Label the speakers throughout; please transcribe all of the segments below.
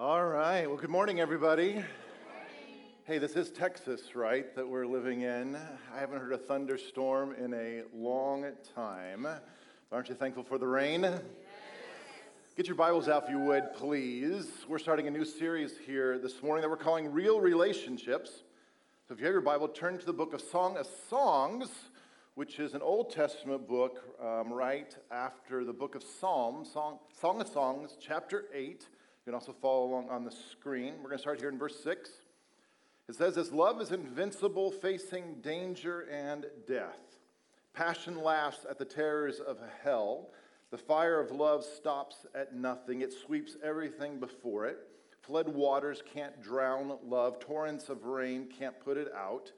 Speaker 1: All right. Well, good morning, everybody. Hey, this is Texas, right, that we're living in. I haven't heard a thunderstorm in a long time. Aren't you thankful for the rain? Yes. Get your Bibles out if you would, please. We're starting a new series here this morning that we're calling Real Relationships. So if you have your Bible, turn to the book of Song of Songs, which is an Old Testament book um, right after the book of Psalms, Song, Song of Songs, chapter 8. You can also follow along on the screen. We're going to start here in verse 6. It says, As love is invincible, facing danger and death. Passion laughs at the terrors of hell. The fire of love stops at nothing, it sweeps everything before it. Flood waters can't drown love, torrents of rain can't put it out.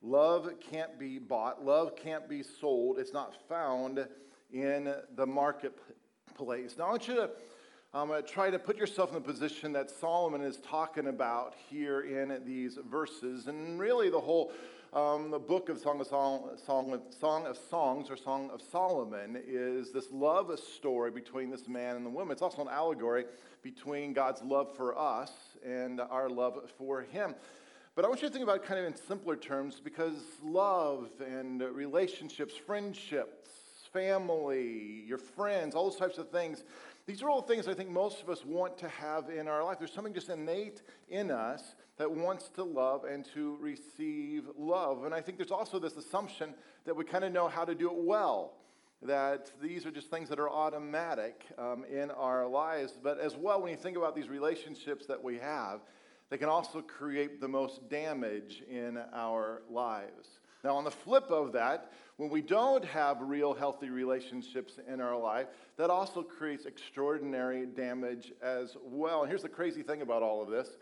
Speaker 1: Love can't be bought, love can't be sold. It's not found in the marketplace. Now, I want you to um, try to put yourself in the position that Solomon is talking about here in these verses. And really, the whole um, the book of Song of, Song, Song, of, Song of Songs or Song of Solomon is this love story between this man and the woman. It's also an allegory between God's love for us and our love for him. But I want you to think about it kind of in simpler terms because love and relationships, friendships, family, your friends, all those types of things these are all things I think most of us want to have in our life. There's something just innate in us that wants to love and to receive love. And I think there's also this assumption that we kind of know how to do it well, that these are just things that are automatic um, in our lives. But as well, when you think about these relationships that we have, they can also create the most damage in our lives. Now, on the flip of that, when we don't have real healthy relationships in our life, that also creates extraordinary damage as well. And here's the crazy thing about all of this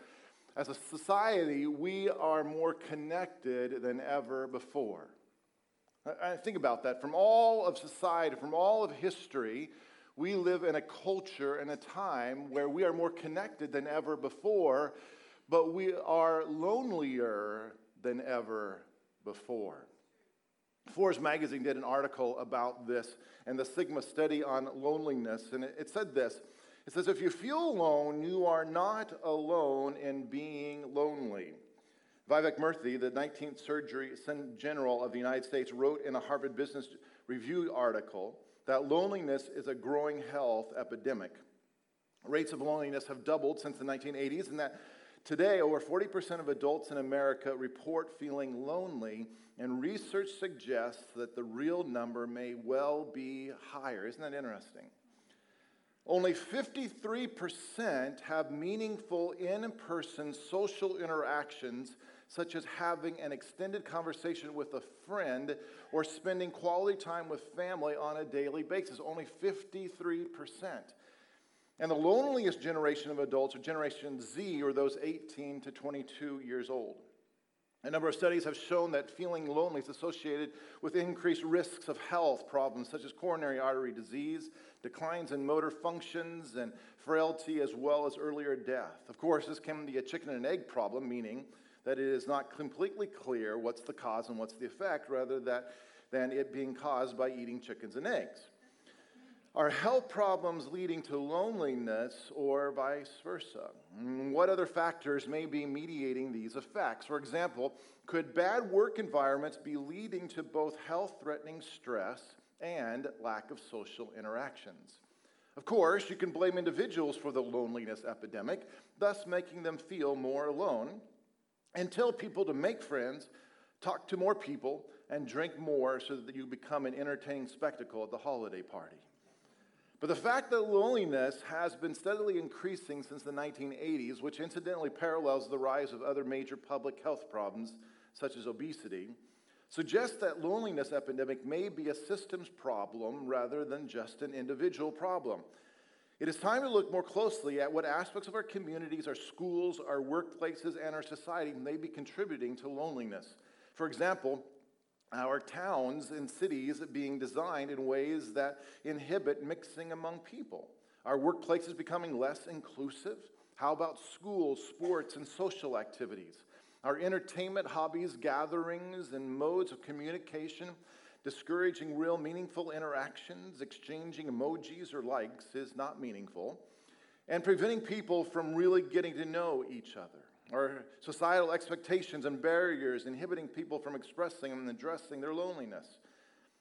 Speaker 1: as a society, we are more connected than ever before. I think about that. From all of society, from all of history, we live in a culture and a time where we are more connected than ever before, but we are lonelier than ever before. Forbes magazine did an article about this and the Cigna study on loneliness, and it, said this. It says, if you feel alone, you are not alone in being lonely. Vivek Murthy, the 19th Surgeon General of the United States, wrote in a Harvard Business Review article that loneliness is a growing health epidemic. Rates of loneliness have doubled since the 1980s, and that Today, over 40% of adults in America report feeling lonely, and research suggests that the real number may well be higher. Isn't that interesting? Only 53% have meaningful in person social interactions, such as having an extended conversation with a friend or spending quality time with family on a daily basis. Only 53%. And the loneliest generation of adults are Generation Z, or those 18 to 22 years old. A number of studies have shown that feeling lonely is associated with increased risks of health problems such as coronary artery disease, declines in motor functions, and frailty, as well as earlier death. Of course, this can be a chicken and egg problem, meaning that it is not completely clear what's the cause and what's the effect, rather that, than it being caused by eating chickens and eggs. Are health problems leading to loneliness or vice versa? Mm, what other factors may be mediating these effects? For example, could bad work environments be leading to both health threatening stress and lack of social interactions? Of course, you can blame individuals for the loneliness epidemic, thus making them feel more alone, and tell people to make friends, talk to more people, and drink more so that you become an entertaining spectacle at the holiday party. But the fact that loneliness has been steadily increasing since the 1980s, which incidentally parallels the rise of other major public health problems such as obesity, suggests that loneliness epidemic may be a systems problem rather than just an individual problem. It is time to look more closely at what aspects of our communities, our schools, our workplaces, and our society may be contributing to loneliness. For example, our towns and cities being designed in ways that inhibit mixing among people. Our workplaces becoming less inclusive. How about schools, sports, and social activities? Our entertainment, hobbies, gatherings, and modes of communication discouraging real meaningful interactions, exchanging emojis or likes is not meaningful. and preventing people from really getting to know each other. Or societal expectations and barriers inhibiting people from expressing and addressing their loneliness.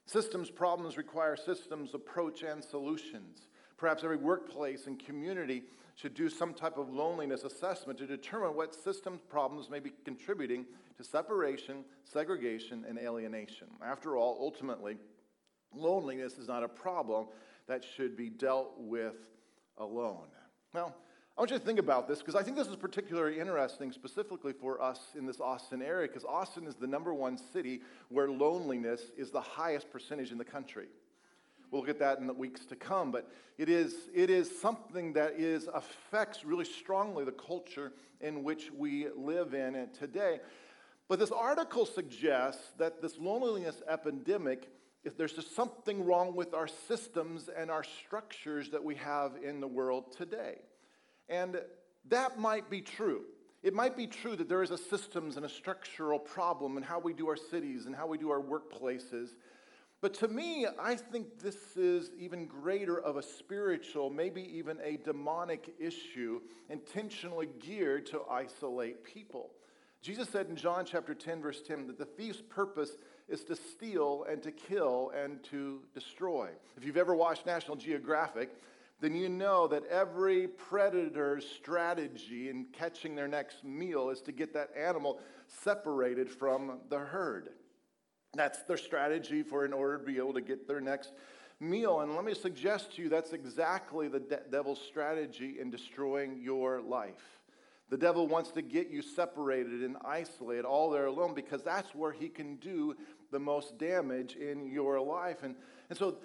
Speaker 1: Systems problems require systems approach and solutions. Perhaps every workplace and community should do some type of loneliness assessment to determine what systems problems may be contributing to separation, segregation, and alienation. After all, ultimately, loneliness is not a problem that should be dealt with alone. Now, I want you to think about this because I think this is particularly interesting specifically for us in this Austin area because Austin is the number one city where loneliness is the highest percentage in the country. We'll look at that in the weeks to come, but it is, it is something that is affects really strongly the culture in which we live in today. But this article suggests that this loneliness epidemic, if there's just something wrong with our systems and our structures that we have in the world today. And that might be true. It might be true that there is a systems and a structural problem in how we do our cities and how we do our workplaces. But to me, I think this is even greater of a spiritual, maybe even a demonic issue, intentionally geared to isolate people. Jesus said in John chapter 10, verse 10, that the thief's purpose is to steal and to kill and to destroy. If you've ever watched National Geographic, then you know that every predator's strategy in catching their next meal is to get that animal separated from the herd. That's their strategy for in order to be able to get their next meal. And let me suggest to you that's exactly the de- devil's strategy in destroying your life. The devil wants to get you separated and isolated, all there alone, because that's where he can do the most damage in your life. And, and so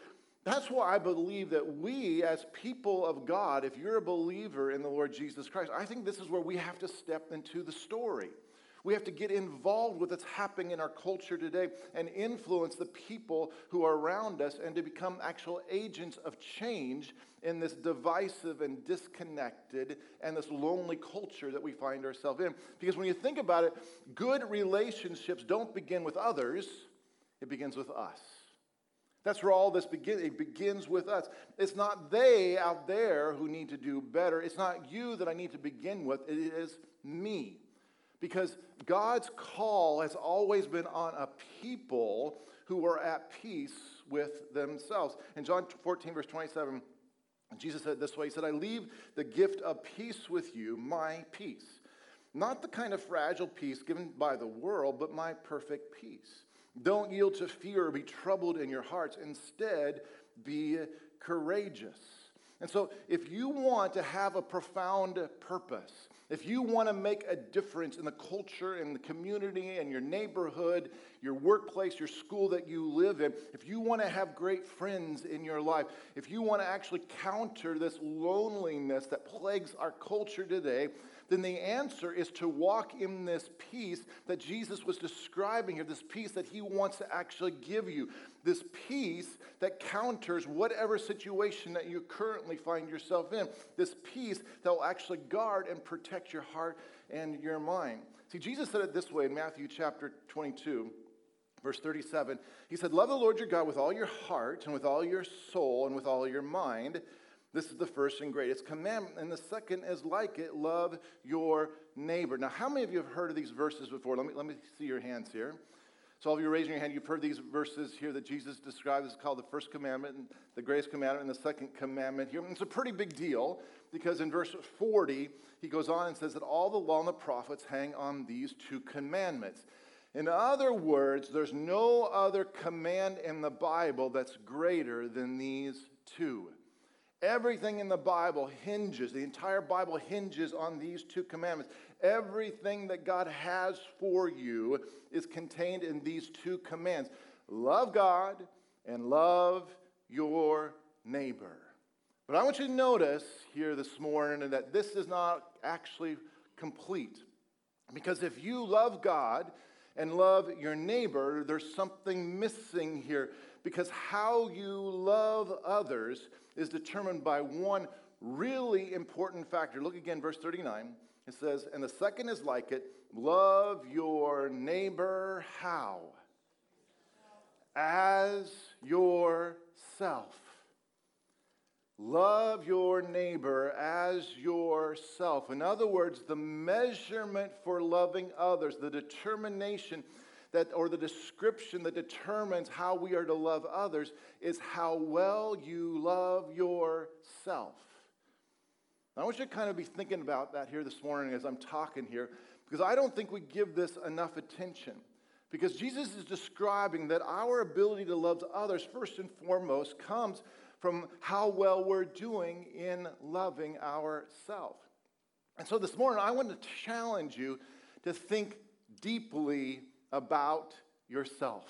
Speaker 1: that's why I believe that we, as people of God, if you're a believer in the Lord Jesus Christ, I think this is where we have to step into the story. We have to get involved with what's happening in our culture today and influence the people who are around us and to become actual agents of change in this divisive and disconnected and this lonely culture that we find ourselves in. Because when you think about it, good relationships don't begin with others, it begins with us. That's where all this begins. It begins with us. It's not they out there who need to do better. It's not you that I need to begin with. It is me. Because God's call has always been on a people who are at peace with themselves. In John 14, verse 27, Jesus said this way He said, I leave the gift of peace with you, my peace. Not the kind of fragile peace given by the world, but my perfect peace. Don't yield to fear or be troubled in your hearts. Instead, be courageous. And so, if you want to have a profound purpose, if you want to make a difference in the culture, in the community, in your neighborhood, your workplace, your school that you live in, if you want to have great friends in your life, if you want to actually counter this loneliness that plagues our culture today, then the answer is to walk in this peace that Jesus was describing here, this peace that he wants to actually give you, this peace that counters whatever situation that you currently find yourself in, this peace that will actually guard and protect your heart and your mind. See, Jesus said it this way in Matthew chapter 22. Verse 37, he said, Love the Lord your God with all your heart and with all your soul and with all your mind this is the first and greatest commandment. And the second is like it love your neighbor. Now, how many of you have heard of these verses before? Let me, let me see your hands here. So, all of you raising your hand, you've heard these verses here that Jesus describes as called the first commandment, and the greatest commandment, and the second commandment here. And it's a pretty big deal because in verse 40, he goes on and says that all the law and the prophets hang on these two commandments. In other words, there's no other command in the Bible that's greater than these two. Everything in the Bible hinges, the entire Bible hinges on these two commandments. Everything that God has for you is contained in these two commands love God and love your neighbor. But I want you to notice here this morning that this is not actually complete. Because if you love God and love your neighbor, there's something missing here. Because how you love others is determined by one really important factor. Look again, verse 39. It says, And the second is like it love your neighbor how? As yourself. Love your neighbor as yourself. In other words, the measurement for loving others, the determination that, or the description that determines how we are to love others, is how well you love yourself. Now, I want you to kind of be thinking about that here this morning as I'm talking here, because I don't think we give this enough attention. Because Jesus is describing that our ability to love others, first and foremost, comes from how well we're doing in loving ourselves. And so this morning, I want to challenge you to think deeply about yourself.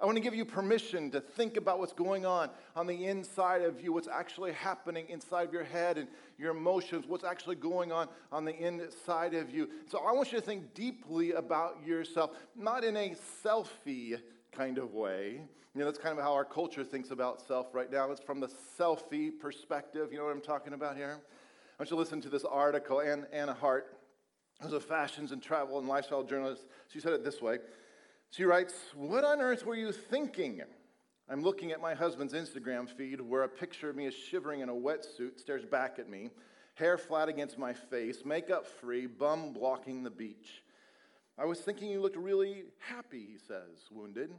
Speaker 1: I want to give you permission to think about what's going on on the inside of you, what's actually happening inside of your head and your emotions, what's actually going on on the inside of you. So I want you to think deeply about yourself, not in a selfie kind of way. You know, that's kind of how our culture thinks about self right now. It's from the selfie perspective. You know what I'm talking about here? I want you to listen to this article. Anna Hart, who's a fashions and travel and lifestyle journalist, she said it this way. She writes, What on earth were you thinking? I'm looking at my husband's Instagram feed where a picture of me is shivering in a wetsuit stares back at me, hair flat against my face, makeup free, bum blocking the beach. I was thinking you looked really happy, he says, wounded.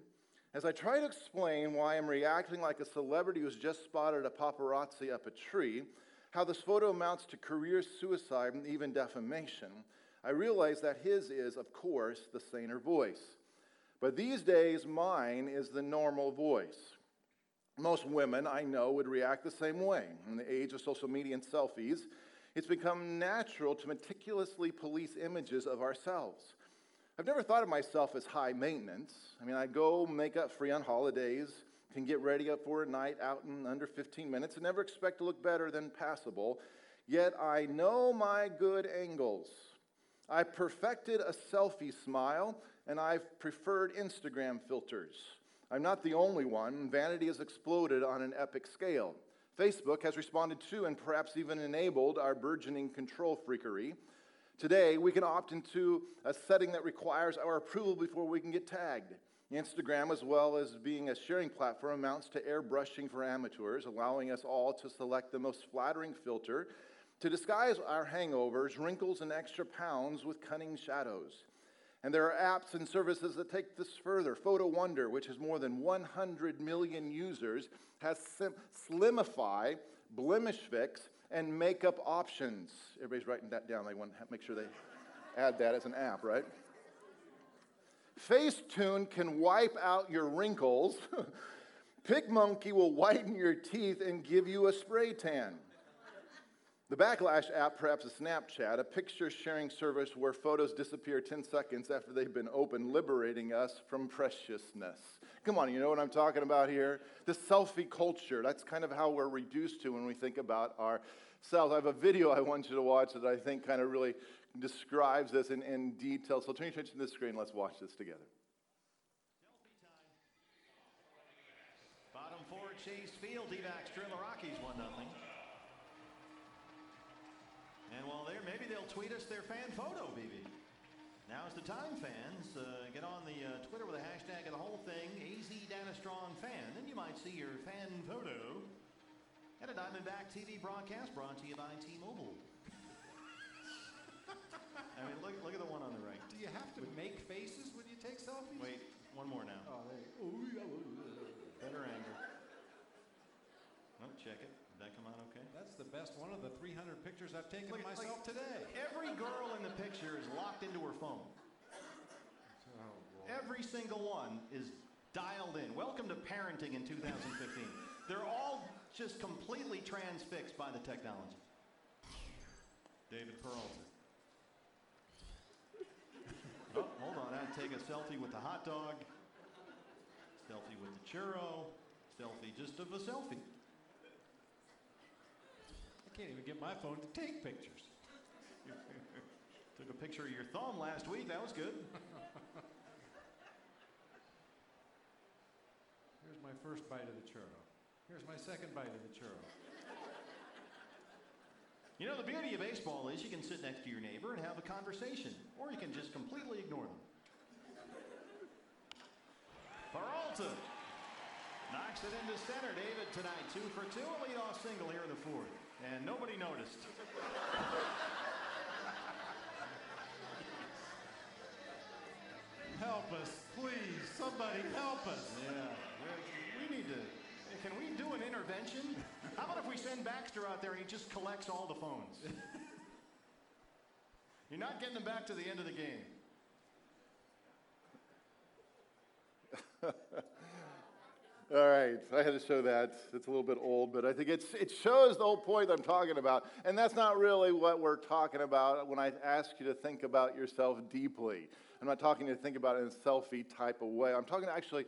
Speaker 1: As I try to explain why I'm reacting like a celebrity who's just spotted a paparazzi up a tree, how this photo amounts to career suicide and even defamation, I realize that his is, of course, the saner voice. But these days, mine is the normal voice. Most women I know would react the same way. In the age of social media and selfies, it's become natural to meticulously police images of ourselves. I've never thought of myself as high maintenance. I mean, I go make up free on holidays, can get ready up for a night out in under 15 minutes, and never expect to look better than passable. Yet I know my good angles. I perfected a selfie smile and I've preferred Instagram filters. I'm not the only one. Vanity has exploded on an epic scale. Facebook has responded to and perhaps even enabled our burgeoning control freakery. Today, we can opt into a setting that requires our approval before we can get tagged. Instagram, as well as being a sharing platform, amounts to airbrushing for amateurs, allowing us all to select the most flattering filter to disguise our hangovers, wrinkles, and extra pounds with cunning shadows. And there are apps and services that take this further. Photo Wonder, which has more than 100 million users, has sim- Slimify, Blemish Fix, and makeup options. Everybody's writing that down. They want to make sure they add that as an app, right? Facetune can wipe out your wrinkles. PicMonkey will whiten your teeth and give you a spray tan. The Backlash app, perhaps a Snapchat, a picture sharing service where photos disappear 10 seconds after they've been opened, liberating us from preciousness. Come on, you know what I'm talking about here? The selfie culture. That's kind of how we're reduced to when we think about ourselves. I have a video I want you to watch that I think kind of really describes this in, in detail. So turn your attention to the screen. Let's watch this together.
Speaker 2: Bottom four Chase Field. D-backs trail the Rockies 1 0. And while they're, maybe they'll tweet us their fan photo, BB. Now's the time, fans. Uh, get on the uh, Twitter with a hashtag of the whole thing, AZ Dana Strong Fan. Then you might see your fan photo at a Diamondback TV broadcast brought to you by T-Mobile. I mean, look, look at the one on the right.
Speaker 3: Do you have to make faces when you take selfies?
Speaker 2: Wait, one more now.
Speaker 3: Oh, there you go.
Speaker 2: Better angle. Oh, check it. Did that come out okay?
Speaker 3: That's the best one of the 300 pictures I've taken
Speaker 2: Look,
Speaker 3: of myself
Speaker 2: like,
Speaker 3: today.
Speaker 2: Every girl in the picture is locked into her phone.
Speaker 3: Oh.
Speaker 2: Every single one is dialed in. Welcome to parenting in 2015. They're all just completely transfixed by the technology. David Peralta. Oh, hold on. I'd take a selfie with the hot dog. Selfie with the churro. Selfie just of a selfie.
Speaker 3: I can't even get my phone to take pictures.
Speaker 2: Took a picture of your thumb last week. That was good.
Speaker 3: Here's my first bite of the churro. Here's my second bite of the churro.
Speaker 2: You know, the beauty of baseball is you can sit next to your neighbor and have a conversation, or you can just completely ignore them. Peralta. Knocks it into center. David tonight, two for two. A leadoff single here in the fourth. And nobody noticed.
Speaker 3: Help us, please. Somebody help us.
Speaker 2: Yeah. We need to. Can we do an intervention? How about if we send Baxter out there and he just collects all the phones? You're not getting them back to the end of the game.
Speaker 1: All right, I had to show that. It's a little bit old, but I think it's, it shows the whole point I'm talking about. And that's not really what we're talking about when I ask you to think about yourself deeply. I'm not talking to think about it in a selfie type of way. I'm talking to actually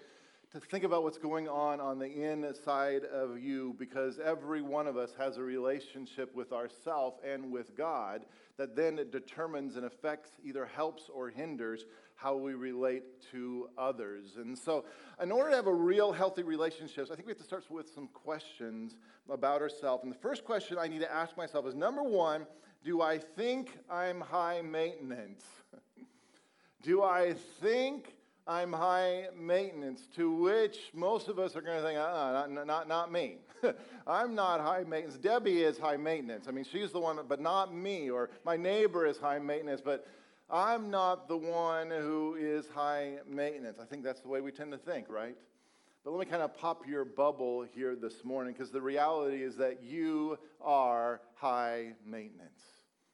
Speaker 1: to think about what's going on on the inside of you because every one of us has a relationship with ourself and with God that then determines and affects either helps or hinders how we relate to others. And so, in order to have a real healthy relationships, I think we have to start with some questions about ourselves. And the first question I need to ask myself is number 1, do I think I'm high maintenance? do I think I'm high maintenance, to which most of us are going to think, uh, not, not, not me. I'm not high maintenance. Debbie is high maintenance. I mean, she's the one, but not me. Or my neighbor is high maintenance, but I'm not the one who is high maintenance. I think that's the way we tend to think, right? But let me kind of pop your bubble here this morning because the reality is that you are high maintenance.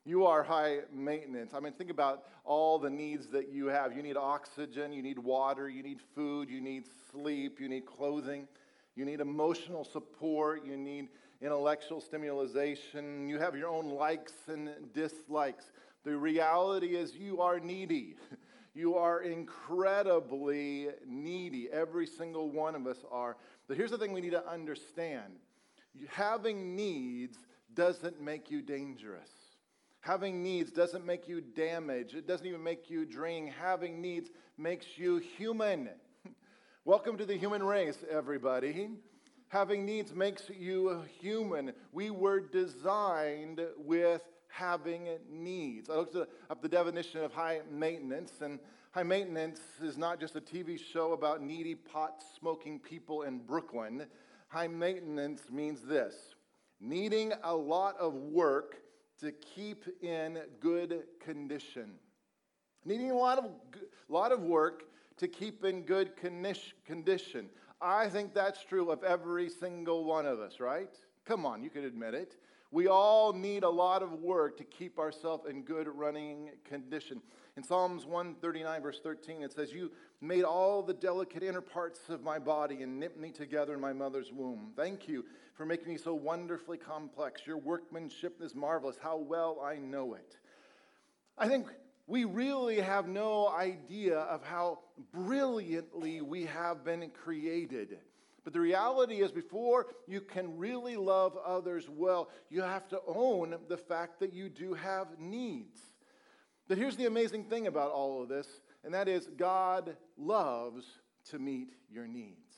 Speaker 1: You are high maintenance. I mean, think about all the needs that you have. You need oxygen, you need water, you need food, you need sleep, you need clothing, you need emotional support, you need intellectual stimulation, you have your own likes and dislikes. The reality is, you are needy. You are incredibly needy. Every single one of us are. But here's the thing we need to understand having needs doesn't make you dangerous. Having needs doesn't make you damaged. It doesn't even make you draining. Having needs makes you human. Welcome to the human race, everybody. Having needs makes you human. We were designed with having needs. I looked up the definition of high maintenance, and high maintenance is not just a TV show about needy pot smoking people in Brooklyn. High maintenance means this needing a lot of work to keep in good condition. Needing a lot of, lot of work to keep in good condition. I think that's true of every single one of us, right? Come on, you could admit it. We all need a lot of work to keep ourselves in good running condition. In Psalms 139, verse 13, it says, You made all the delicate inner parts of my body and knit me together in my mother's womb. Thank you for making me so wonderfully complex. Your workmanship is marvelous. How well I know it. I think we really have no idea of how brilliantly we have been created. But the reality is, before you can really love others well, you have to own the fact that you do have needs. But here's the amazing thing about all of this, and that is God loves to meet your needs.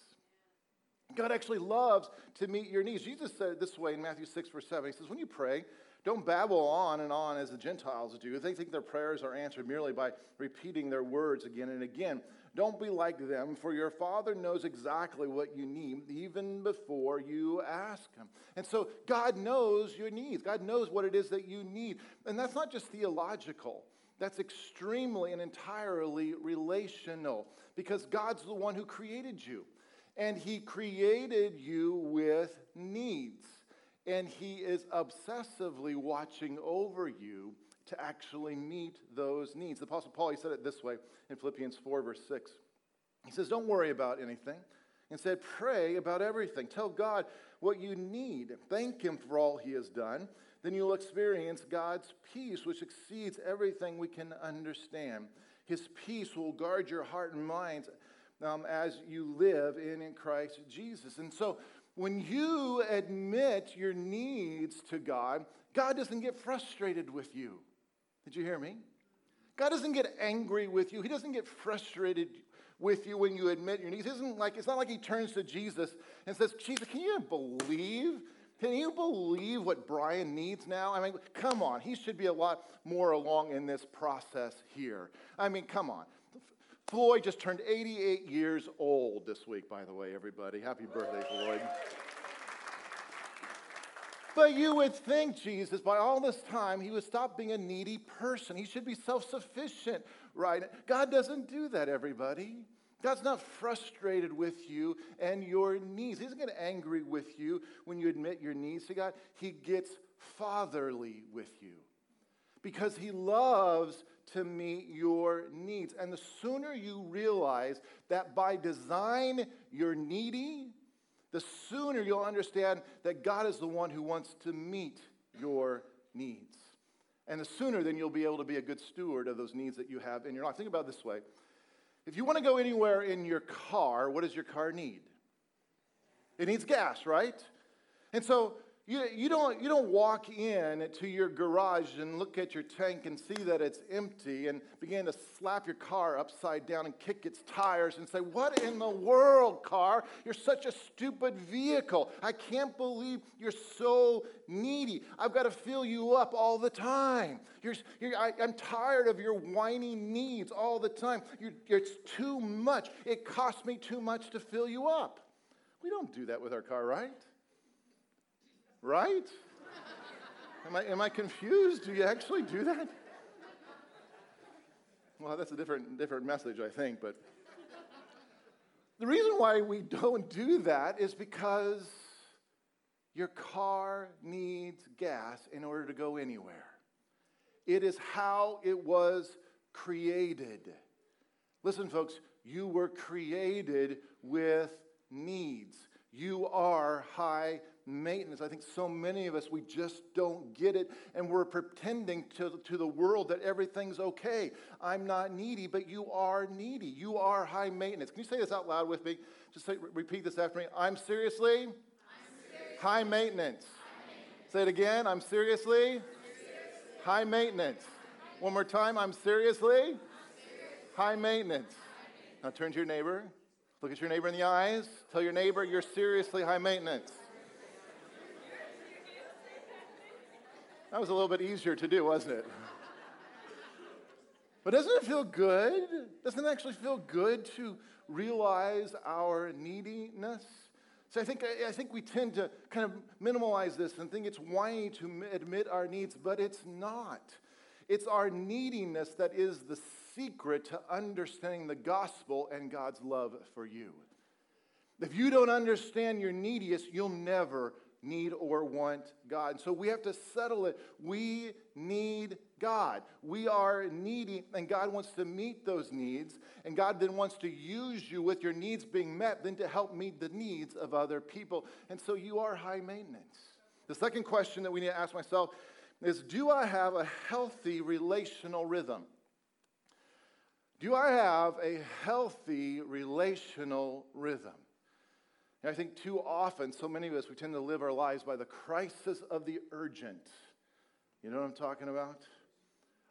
Speaker 1: God actually loves to meet your needs. Jesus said it this way in Matthew 6, verse 7. He says, When you pray, don't babble on and on as the Gentiles do. They think their prayers are answered merely by repeating their words again and again. Don't be like them, for your Father knows exactly what you need even before you ask Him. And so God knows your needs. God knows what it is that you need. And that's not just theological, that's extremely and entirely relational because God's the one who created you. And He created you with needs. And He is obsessively watching over you to actually meet those needs. The Apostle Paul, he said it this way in Philippians 4, verse 6. He says, Don't worry about anything. Instead, pray about everything. Tell God what you need. Thank Him for all He has done. Then you'll experience God's peace, which exceeds everything we can understand. His peace will guard your heart and minds um, as you live in, in Christ Jesus. And so, when you admit your needs to God, God doesn't get frustrated with you. Did you hear me? God doesn't get angry with you. He doesn't get frustrated with you when you admit your needs. It isn't like, it's not like he turns to Jesus and says, Jesus, can you believe? Can you believe what Brian needs now? I mean, come on. He should be a lot more along in this process here. I mean, come on. Floyd just turned 88 years old this week, by the way, everybody. Happy birthday, Floyd. But you would think Jesus, by all this time, he would stop being a needy person. He should be self sufficient, right? God doesn't do that, everybody. God's not frustrated with you and your needs. He doesn't get angry with you when you admit your needs to God. He gets fatherly with you because He loves to meet your needs. And the sooner you realize that by design you're needy, the sooner you'll understand that God is the one who wants to meet your needs. And the sooner then you'll be able to be a good steward of those needs that you have in your life. Think about this way. If you want to go anywhere in your car, what does your car need? It needs gas, right? And so you, you, don't, you don't walk in to your garage and look at your tank and see that it's empty and begin to slap your car upside down and kick its tires and say, What in the world, car? You're such a stupid vehicle. I can't believe you're so needy. I've got to fill you up all the time. You're, you're, I, am tired of your whiny needs all the time. You're, it's too much. It costs me too much to fill you up. We don't do that with our car, right? Right? Am I, am I confused? Do you actually do that? Well, that's a different, different message, I think, but the reason why we don't do that is because your car needs gas in order to go anywhere. It is how it was created. Listen, folks, you were created with needs. You are high maintenance. I think so many of us, we just don't get it, and we're pretending to, to the world that everything's okay. I'm not needy, but you are needy. You are high maintenance. Can you say this out loud with me? Just say, repeat this after me. I'm seriously, I'm seriously high, maintenance. high maintenance. Say it again. I'm seriously, I'm seriously. high maintenance. One more time. I'm seriously, I'm seriously. high maintenance. Now turn to your neighbor. Look at your neighbor in the eyes. Tell your neighbor you're seriously high maintenance. That was a little bit easier to do, wasn't it? But doesn't it feel good? Doesn't it actually feel good to realize our neediness? So I think, I think we tend to kind of minimalize this and think it's whiny to admit our needs, but it's not. It's our neediness that is the secret to understanding the gospel and God's love for you. If you don't understand your neediness, you'll never need or want God. And so we have to settle it. We need God. We are needy, and God wants to meet those needs. And God then wants to use you with your needs being met, then to help meet the needs of other people. And so you are high maintenance. The second question that we need to ask myself is Do I have a healthy relational rhythm? Do I have a healthy relational rhythm? And I think too often, so many of us, we tend to live our lives by the crisis of the urgent. You know what I'm talking about?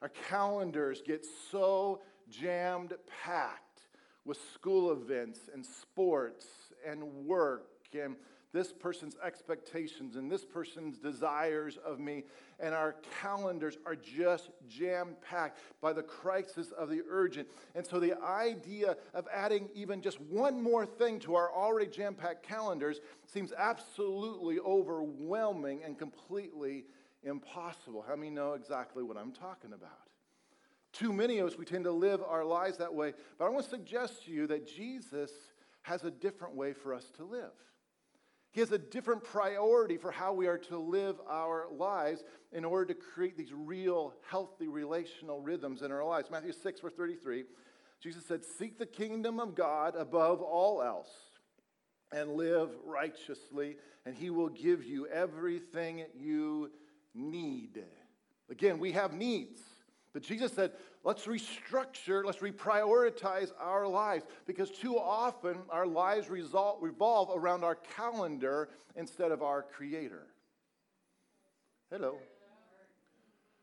Speaker 1: Our calendars get so jammed packed with school events and sports and work and this person's expectations and this person's desires of me. And our calendars are just jam packed by the crisis of the urgent. And so the idea of adding even just one more thing to our already jam packed calendars seems absolutely overwhelming and completely impossible. How many know exactly what I'm talking about? Too many of us, we tend to live our lives that way. But I want to suggest to you that Jesus has a different way for us to live. He has a different priority for how we are to live our lives in order to create these real, healthy relational rhythms in our lives. Matthew 6, verse 33, Jesus said, Seek the kingdom of God above all else and live righteously, and he will give you everything you need. Again, we have needs. But Jesus said, let's restructure, let's reprioritize our lives because too often our lives result, revolve around our calendar instead of our Creator. Hello.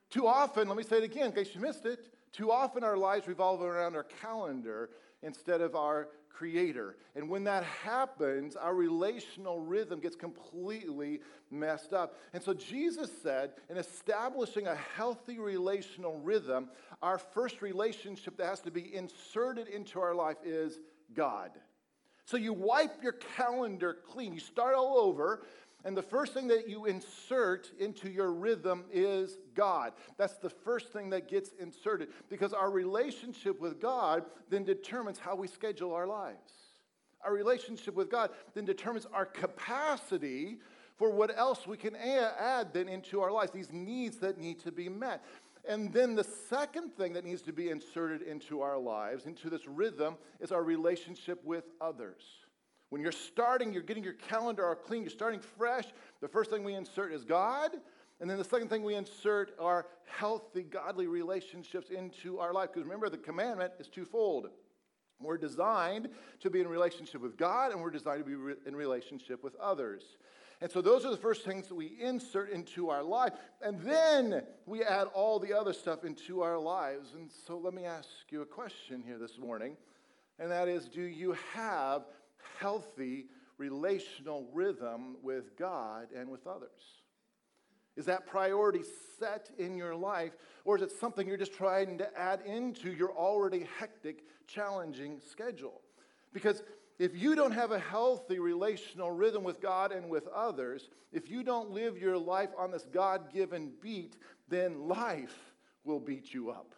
Speaker 1: Too often, let me say it again in case you missed it, too often our lives revolve around our calendar instead of our creator. And when that happens, our relational rhythm gets completely messed up. And so Jesus said, in establishing a healthy relational rhythm, our first relationship that has to be inserted into our life is God. So you wipe your calendar clean, you start all over. And the first thing that you insert into your rhythm is God. That's the first thing that gets inserted because our relationship with God then determines how we schedule our lives. Our relationship with God then determines our capacity for what else we can add then into our lives, these needs that need to be met. And then the second thing that needs to be inserted into our lives, into this rhythm, is our relationship with others. When you're starting, you're getting your calendar all clean, you're starting fresh, the first thing we insert is God. And then the second thing we insert are healthy, godly relationships into our life. Because remember, the commandment is twofold. We're designed to be in relationship with God, and we're designed to be re- in relationship with others. And so those are the first things that we insert into our life. And then we add all the other stuff into our lives. And so let me ask you a question here this morning. And that is do you have healthy relational rhythm with God and with others? Is that priority set in your life, or is it something you're just trying to add into your already hectic, challenging schedule? Because if you don't have a healthy relational rhythm with God and with others, if you don't live your life on this God given beat, then life will beat you up.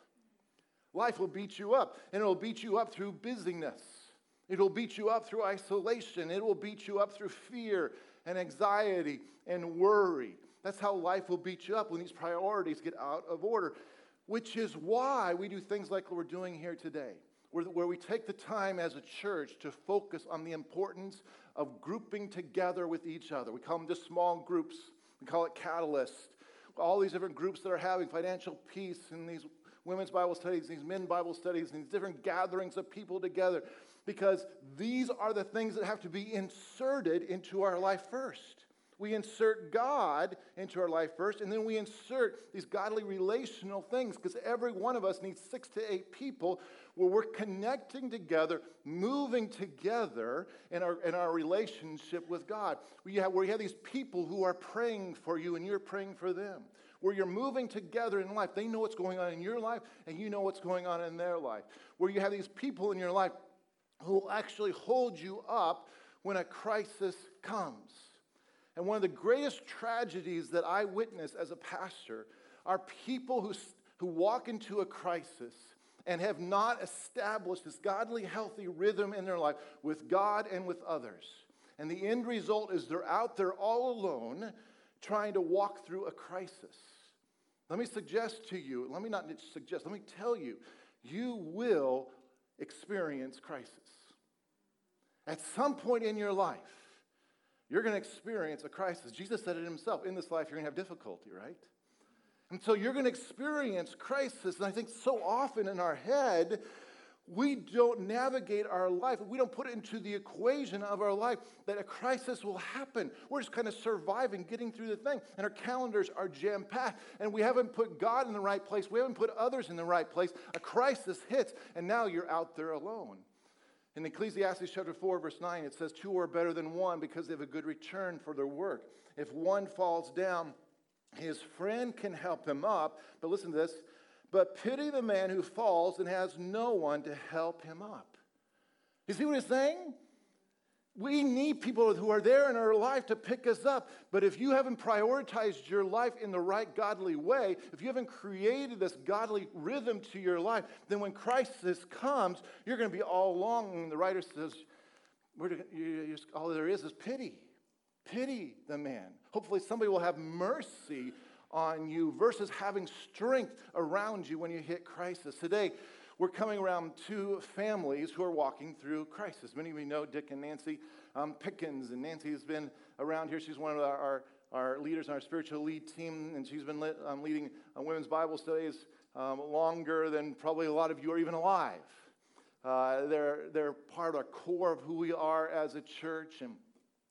Speaker 1: Life will beat you up, and it'll beat you up through busyness. It'll beat you up through isolation. It will beat you up through fear and anxiety and worry. That's how life will beat you up when these priorities get out of order, which is why we do things like we're doing here today, where, where we take the time as a church to focus on the importance of grouping together with each other. We call them just small groups, we call it Catalyst. All these different groups that are having financial peace and these women's Bible studies, these men Bible studies, and these different gatherings of people together because these are the things that have to be inserted into our life first. We insert God into our life first, and then we insert these godly relational things because every one of us needs six to eight people where we're connecting together, moving together in our, in our relationship with God. Where you, have, where you have these people who are praying for you and you're praying for them. Where you're moving together in life. They know what's going on in your life, and you know what's going on in their life. Where you have these people in your life who will actually hold you up when a crisis comes. And one of the greatest tragedies that I witness as a pastor are people who, who walk into a crisis and have not established this godly, healthy rhythm in their life with God and with others. And the end result is they're out there all alone trying to walk through a crisis. Let me suggest to you, let me not suggest, let me tell you, you will experience crisis. At some point in your life, you're going to experience a crisis. Jesus said it himself in this life, you're going to have difficulty, right? And so you're going to experience crisis. And I think so often in our head, we don't navigate our life, we don't put it into the equation of our life that a crisis will happen. We're just kind of surviving, getting through the thing, and our calendars are jam packed, and we haven't put God in the right place, we haven't put others in the right place. A crisis hits, and now you're out there alone. In Ecclesiastes chapter 4, verse 9, it says, Two are better than one because they have a good return for their work. If one falls down, his friend can help him up. But listen to this but pity the man who falls and has no one to help him up. You see what he's saying? We need people who are there in our life to pick us up. But if you haven't prioritized your life in the right godly way, if you haven't created this godly rhythm to your life, then when crisis comes, you're going to be all alone. And the writer says, all there is is pity. Pity the man. Hopefully, somebody will have mercy on you versus having strength around you when you hit crisis. Today, we're coming around two families who are walking through crisis. Many of you know Dick and Nancy um, Pickens, and Nancy has been around here. She's one of our, our, our leaders on our spiritual lead team, and she's been lit, um, leading uh, women's Bible studies um, longer than probably a lot of you are even alive. Uh, they're, they're part of our core of who we are as a church, and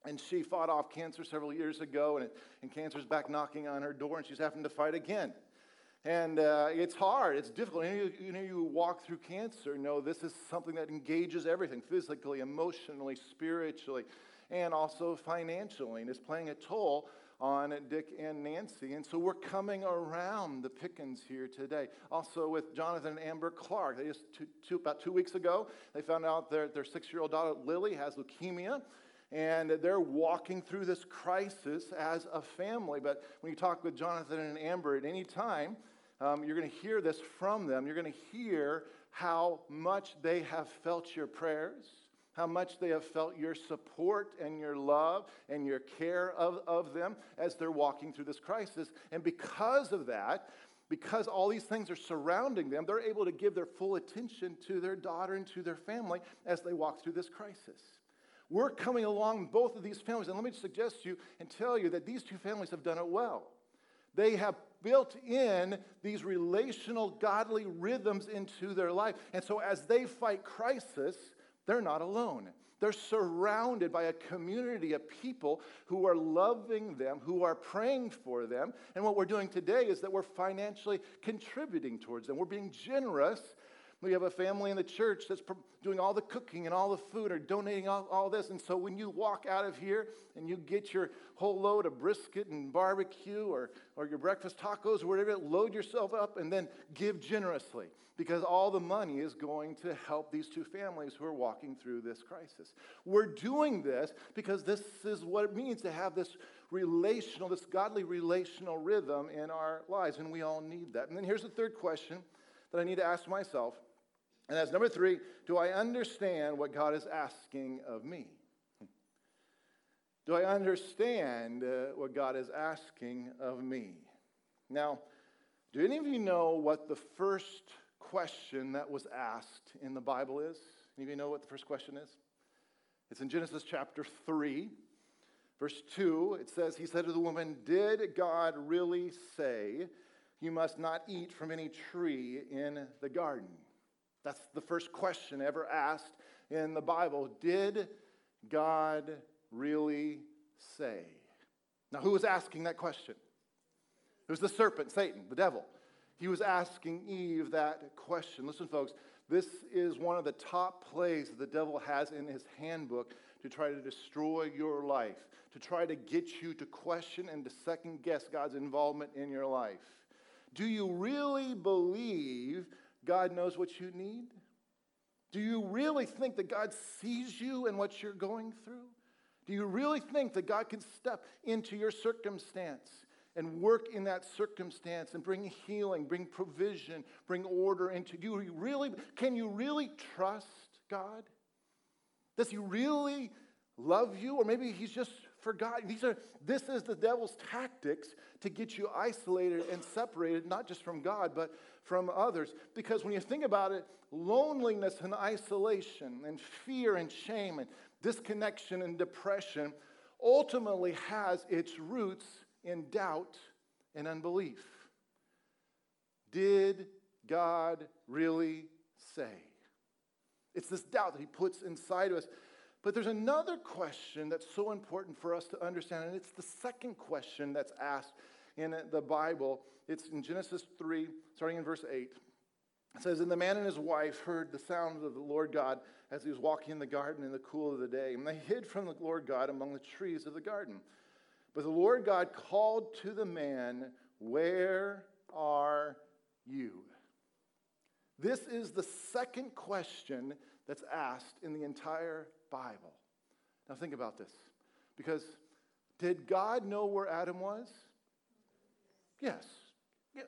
Speaker 1: and she fought off cancer several years ago, and, and cancer's back knocking on her door, and she's having to fight again. And uh, it's hard, it's difficult. Any of you, you walk through cancer know this is something that engages everything physically, emotionally, spiritually, and also financially, and is playing a toll on Dick and Nancy. And so we're coming around the Pickens here today. Also with Jonathan and Amber Clark. They just two, two, about two weeks ago, they found out their, their six year old daughter Lily has leukemia. And they're walking through this crisis as a family. But when you talk with Jonathan and Amber at any time, um, you're going to hear this from them. You're going to hear how much they have felt your prayers, how much they have felt your support and your love and your care of, of them as they're walking through this crisis. And because of that, because all these things are surrounding them, they're able to give their full attention to their daughter and to their family as they walk through this crisis. We're coming along both of these families, and let me suggest to you and tell you that these two families have done it well. They have built in these relational, godly rhythms into their life. And so as they fight crisis, they're not alone. They're surrounded by a community of people who are loving them, who are praying for them. And what we're doing today is that we're financially contributing towards them. We're being generous we have a family in the church that's doing all the cooking and all the food or donating all, all this. And so when you walk out of here and you get your whole load of brisket and barbecue or, or your breakfast tacos or whatever, load yourself up and then give generously because all the money is going to help these two families who are walking through this crisis. We're doing this because this is what it means to have this relational, this godly relational rhythm in our lives, and we all need that. And then here's the third question that I need to ask myself and that's number three do I understand what God is asking of me? Do I understand uh, what God is asking of me? Now, do any of you know what the first question that was asked in the Bible is? Any of you know what the first question is? It's in Genesis chapter 3, verse 2. It says, He said to the woman, Did God really say, You must not eat from any tree in the garden? That's the first question ever asked in the Bible. Did God really say? Now, who was asking that question? It was the serpent, Satan, the devil. He was asking Eve that question. Listen, folks, this is one of the top plays the devil has in his handbook to try to destroy your life, to try to get you to question and to second guess God's involvement in your life. Do you really believe God knows what you need? Do you really think that God sees you and what you're going through? Do you really think that God can step into your circumstance and work in that circumstance and bring healing, bring provision, bring order into you? Really, can you really trust God? Does He really love you? Or maybe He's just forgotten. These are, this is the devil's tactics to get you isolated and separated, not just from God, but from others. Because when you think about it, loneliness and isolation and fear and shame and disconnection and depression ultimately has its roots in doubt and unbelief. Did God really say? It's this doubt that he puts inside of us. But there's another question that's so important for us to understand, and it's the second question that's asked in the Bible. It's in Genesis 3, starting in verse 8. It says, And the man and his wife heard the sound of the Lord God as he was walking in the garden in the cool of the day. And they hid from the Lord God among the trees of the garden. But the Lord God called to the man, Where are you? This is the second question that's asked in the entire Bible. Now think about this. Because did God know where Adam was? Yes.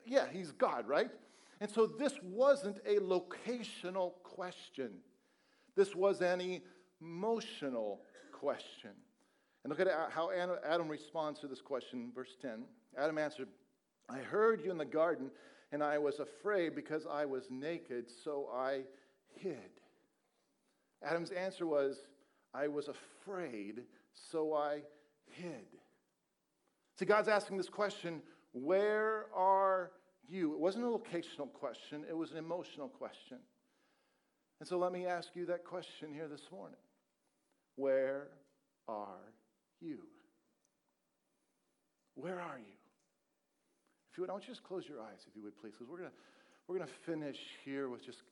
Speaker 1: Yeah, he's God, right? And so this wasn't a locational question. This was an emotional question. And look at how Adam responds to this question, verse 10. Adam answered, I heard you in the garden, and I was afraid because I was naked, so I hid. Adam's answer was, I was afraid, so I hid. See, God's asking this question where are you? It wasn't a locational question, it was an emotional question. And so let me ask you that question here this morning Where are you? Where are you? If you would, I want you just close your eyes, if you would, please, because we're going we're to finish here with just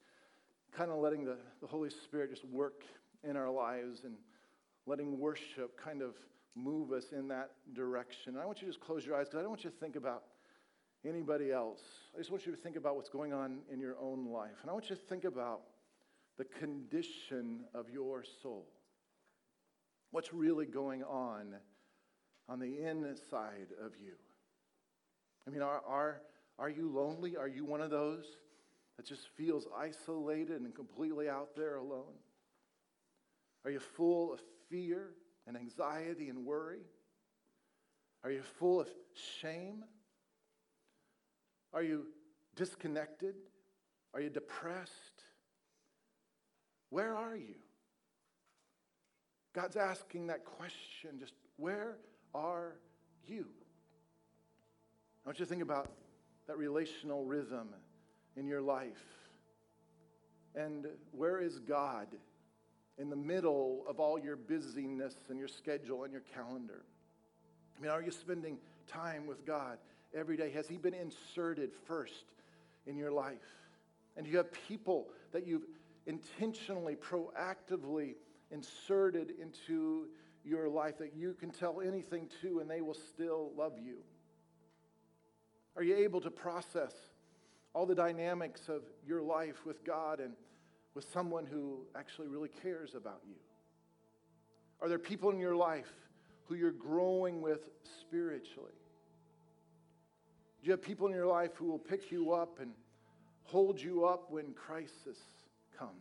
Speaker 1: kind of letting the, the Holy Spirit just work in our lives and letting worship kind of move us in that direction. And I want you to just close your eyes because I don't want you to think about anybody else. I just want you to think about what's going on in your own life. And I want you to think about the condition of your soul. What's really going on on the inside of you? I mean, are, are, are you lonely? Are you one of those that just feels isolated and completely out there alone? Are you full of fear and anxiety and worry? Are you full of shame? Are you disconnected? Are you depressed? Where are you? God's asking that question just where are you? I want you to think about that relational rhythm in your life. And where is God in the middle of all your busyness and your schedule and your calendar? I mean, are you spending time with God every day? Has He been inserted first in your life? And do you have people that you've intentionally, proactively inserted into your life that you can tell anything to and they will still love you? Are you able to process all the dynamics of your life with God and with someone who actually really cares about you? Are there people in your life who you're growing with spiritually? Do you have people in your life who will pick you up and hold you up when crisis comes?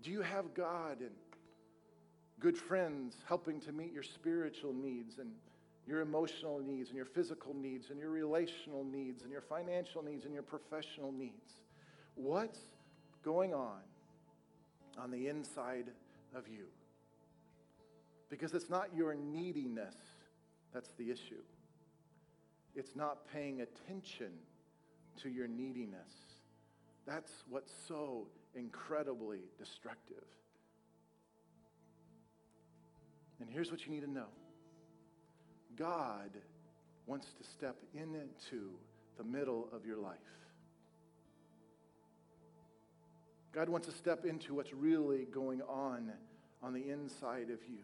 Speaker 1: Do you have God and good friends helping to meet your spiritual needs and your emotional needs and your physical needs and your relational needs and your financial needs and your professional needs. What's going on on the inside of you? Because it's not your neediness that's the issue. It's not paying attention to your neediness. That's what's so incredibly destructive. And here's what you need to know God wants to step into the middle of your life. God wants to step into what's really going on on the inside of you.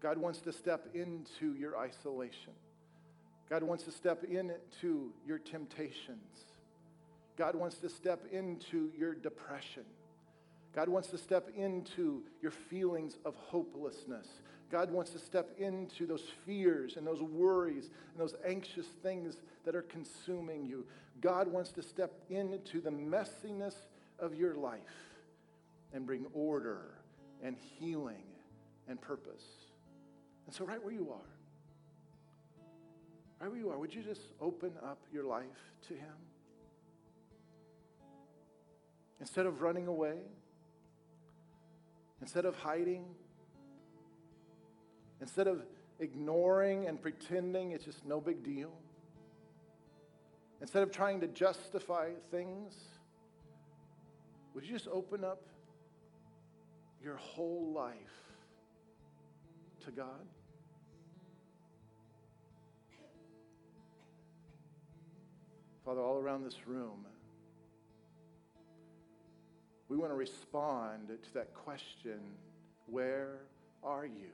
Speaker 1: God wants to step into your isolation. God wants to step into your temptations. God wants to step into your depression. God wants to step into your feelings of hopelessness. God wants to step into those fears and those worries and those anxious things that are consuming you. God wants to step into the messiness of your life and bring order and healing and purpose. And so, right where you are, right where you are, would you just open up your life to Him? Instead of running away, instead of hiding, Instead of ignoring and pretending it's just no big deal, instead of trying to justify things, would you just open up your whole life to God? Father, all around this room, we want to respond to that question where are you?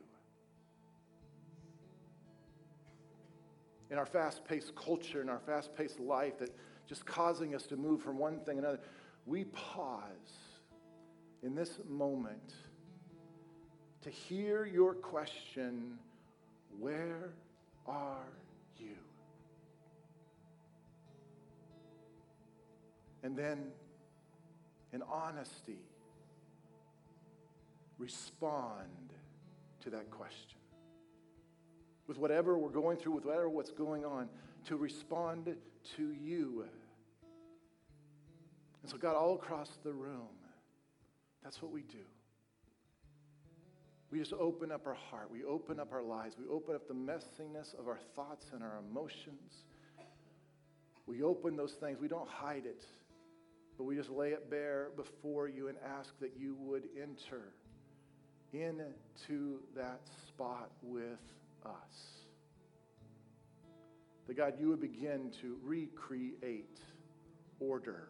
Speaker 1: in our fast paced culture, in our fast paced life, that just causing us to move from one thing to another, we pause in this moment to hear your question Where are you? And then, in honesty, respond to that question with whatever we're going through, with whatever what's going on, to respond to you. And so, God, all across the room, that's what we do. We just open up our heart. We open up our lives. We open up the messiness of our thoughts and our emotions. We open those things. We don't hide it, but we just lay it bare before you and ask that you would enter into that spot with us. that God, you would begin to recreate order.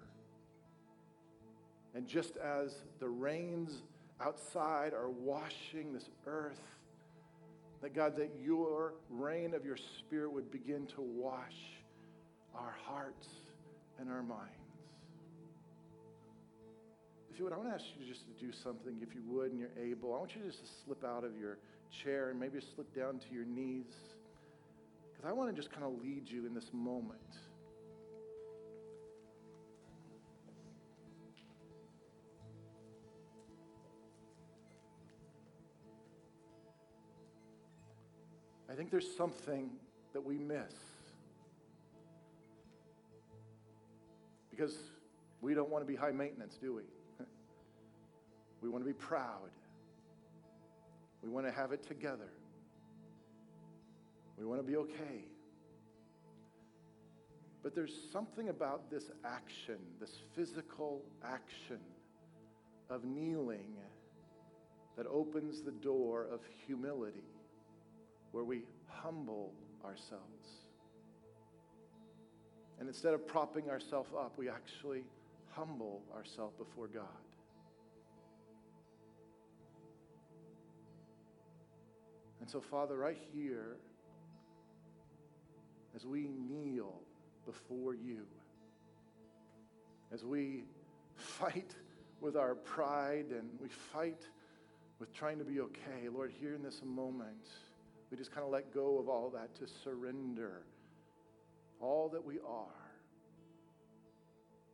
Speaker 1: And just as the rains outside are washing this earth, that God, that your rain of your spirit would begin to wash our hearts and our minds. If you would, I want to ask you just to do something, if you would, and you're able. I want you just to slip out of your chair and maybe slip down to your knees. Because I want to just kind of lead you in this moment. Think there's something that we miss. Because we don't want to be high maintenance, do we? we want to be proud. We want to have it together. We want to be okay. But there's something about this action, this physical action of kneeling, that opens the door of humility where we humble ourselves. And instead of propping ourselves up, we actually humble ourselves before God. And so, Father, right here, as we kneel before you, as we fight with our pride and we fight with trying to be okay, Lord, here in this moment, we just kind of let go of all that to surrender all that we are,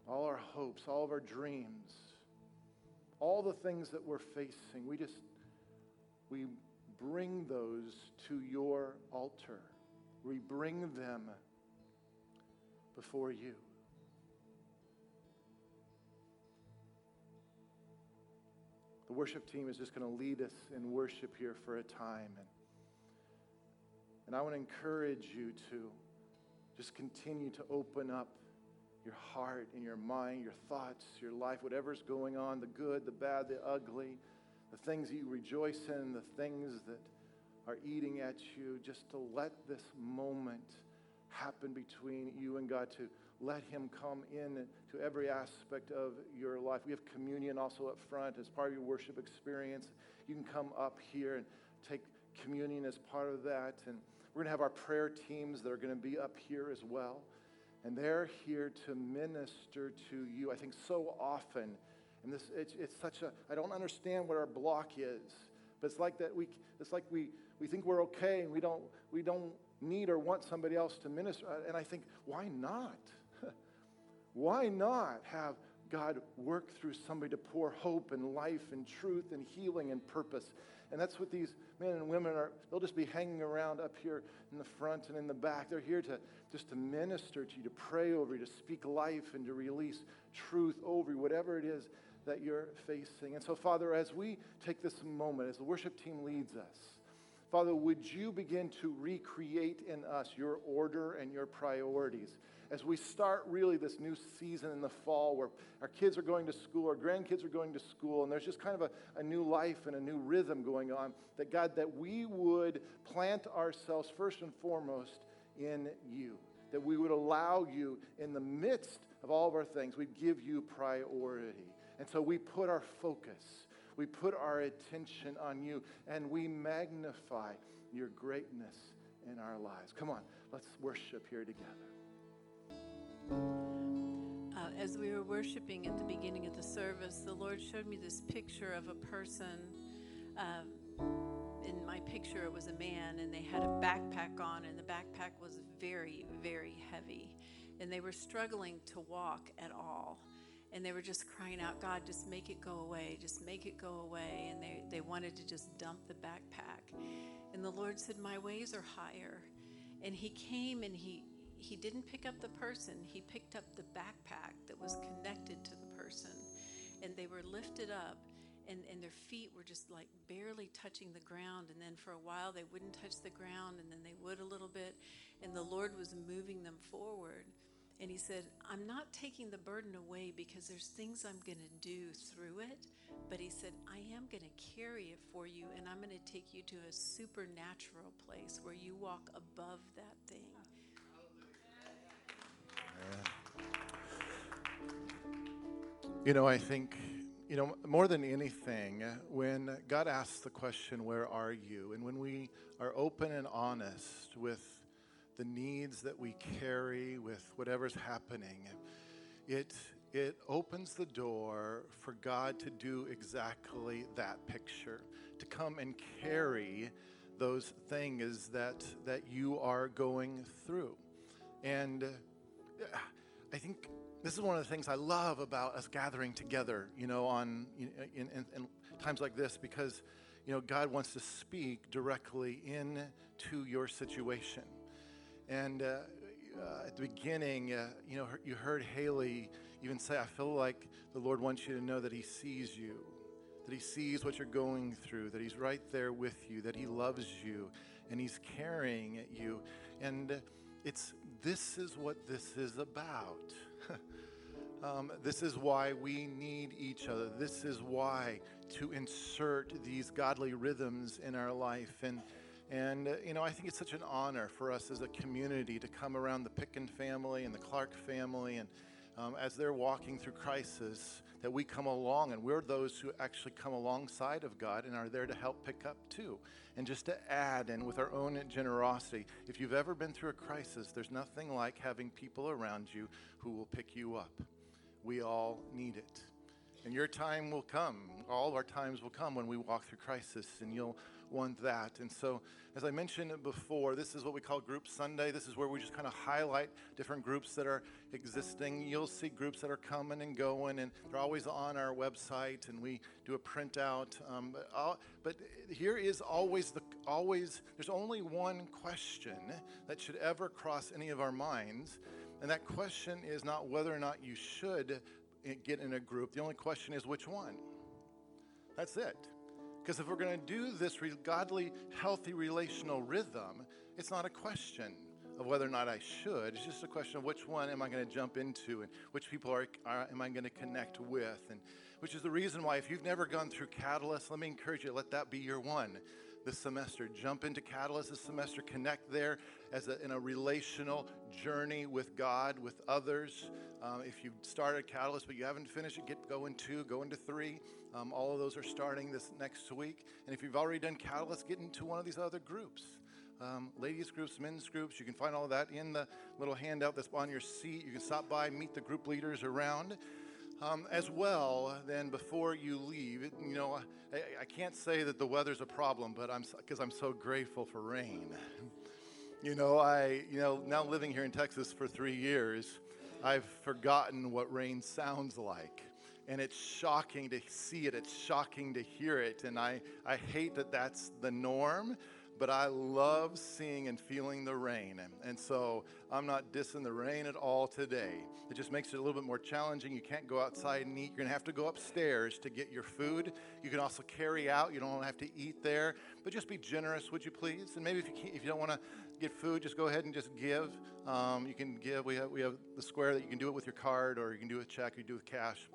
Speaker 1: all our hopes, all of our dreams, all the things that we're facing. We just, we bring those to your altar. We bring them before you. The worship team is just going to lead us in worship here for a time. And and I want to encourage you to just continue to open up your heart and your mind, your thoughts, your life, whatever's going on the good, the bad, the ugly, the things that you rejoice in, the things that are eating at you, just to let this moment happen between you and God, to let Him come in to every aspect of your life. We have communion also up front as part of your worship experience. You can come up here and take communion as part of that. And we're going to have our prayer teams that are going to be up here as well. And they're here to minister to you. I think so often, and this it's, it's such a I don't understand what our block is, but it's like that we it's like we we think we're okay and we don't we don't need or want somebody else to minister. Uh, and I think why not? why not have God work through somebody to pour hope and life and truth and healing and purpose? And that's what these men and women are. They'll just be hanging around up here in the front and in the back. They're here to just to minister to you, to pray over you, to speak life and to release truth over you, whatever it is that you're facing. And so, Father, as we take this moment, as the worship team leads us, Father, would you begin to recreate in us your order and your priorities? As we start really this new season in the fall where our kids are going to school, our grandkids are going to school, and there's just kind of a, a new life and a new rhythm going on, that God, that we would plant ourselves first and foremost in you, that we would allow you in the midst of all of our things, we'd give you priority. And so we put our focus, we put our attention on you, and we magnify your greatness in our lives. Come on, let's worship here together.
Speaker 4: Uh, as we were worshiping at the beginning of the service, the Lord showed me this picture of a person. Um, in my picture, it was a man, and they had a backpack on, and the backpack was very, very heavy. And they were struggling to walk at all. And they were just crying out, God, just make it go away, just make it go away. And they, they wanted to just dump the backpack. And the Lord said, My ways are higher. And He came and He he didn't pick up the person, he picked up the backpack that was connected to the person. And they were lifted up, and, and their feet were just like barely touching the ground. And then for a while, they wouldn't touch the ground, and then they would a little bit. And the Lord was moving them forward. And he said, I'm not taking the burden away because there's things I'm going to do through it. But he said, I am going to carry it for you, and I'm going to take you to a supernatural place where you walk above that thing
Speaker 1: you know, I think, you know, more than anything, when God asks the question, Where are you? and when we are open and honest with the needs that we carry, with whatever's happening, it, it opens the door for God to do exactly that picture, to come and carry those things that, that you are going through. And I think this is one of the things I love about us gathering together, you know, on in, in, in times like this, because you know God wants to speak directly into your situation. And uh, uh, at the beginning, uh, you know, you heard Haley even say, "I feel like the Lord wants you to know that He sees you, that He sees what you're going through, that He's right there with you, that He loves you, and He's carrying you." And it's this is what this is about. um, this is why we need each other. This is why to insert these godly rhythms in our life. And, and uh, you know, I think it's such an honor for us as a community to come around the Picken family and the Clark family. And um, as they're walking through crisis, that we come along and we're those who actually come alongside of God and are there to help pick up too. And just to add, and with our own generosity, if you've ever been through a crisis, there's nothing like having people around you who will pick you up. We all need it. And your time will come. All of our times will come when we walk through crisis, and you'll want that. And so, as I mentioned before, this is what we call Group Sunday. This is where we just kind of highlight different groups that are existing. You'll see groups that are coming and going, and they're always on our website, and we do a printout. Um, but, but here is always the always. There's only one question that should ever cross any of our minds, and that question is not whether or not you should get in a group. The only question is which one. That's it. Because if we're going to do this godly, healthy relational rhythm, it's not a question of whether or not I should. It's just a question of which one am I going to jump into and which people are, are am I going to connect with. And which is the reason why, if you've never gone through Catalyst, let me encourage you, let that be your one this semester. Jump into Catalyst this semester. Connect there as a, in a relational journey with God, with others. Um, if you've started Catalyst but you haven't finished it, get going two, go into three. Um, all of those are starting this next week. And if you've already done Catalyst, get into one of these other groups. Um, ladies groups, men's groups. You can find all of that in the little handout that's on your seat. You can stop by, meet the group leaders around. Um, as well, then before you leave, you know, I, I can't say that the weather's a problem, but I'm because I'm so grateful for rain. you know, I, you know, now living here in Texas for three years, I've forgotten what rain sounds like. And it's shocking to see it. It's shocking to hear it. And I, I hate that that's the norm but I love seeing and feeling the rain. And so I'm not dissing the rain at all today. It just makes it a little bit more challenging. You can't go outside and eat. You're going to have to go upstairs to get your food. You can also carry out. You don't have to eat there. But just be generous, would you please? And maybe if you, if you don't want to get food, just go ahead and just give. Um, you can give. We have, we have the square that you can do it with your card or you can do it with check, you do it with cash.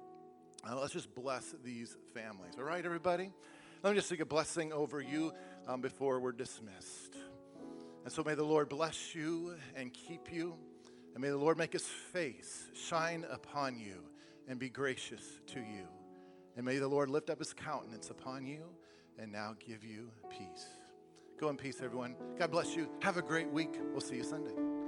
Speaker 1: Uh, let's just bless these families. All right, everybody? Let me just speak a blessing over you um, before we're dismissed. And so may the Lord bless you and keep you. And may the Lord make his face shine upon you and be gracious to you. And may the Lord lift up his countenance upon you and now give you peace. Go in peace, everyone. God bless you. Have a great week. We'll see you Sunday.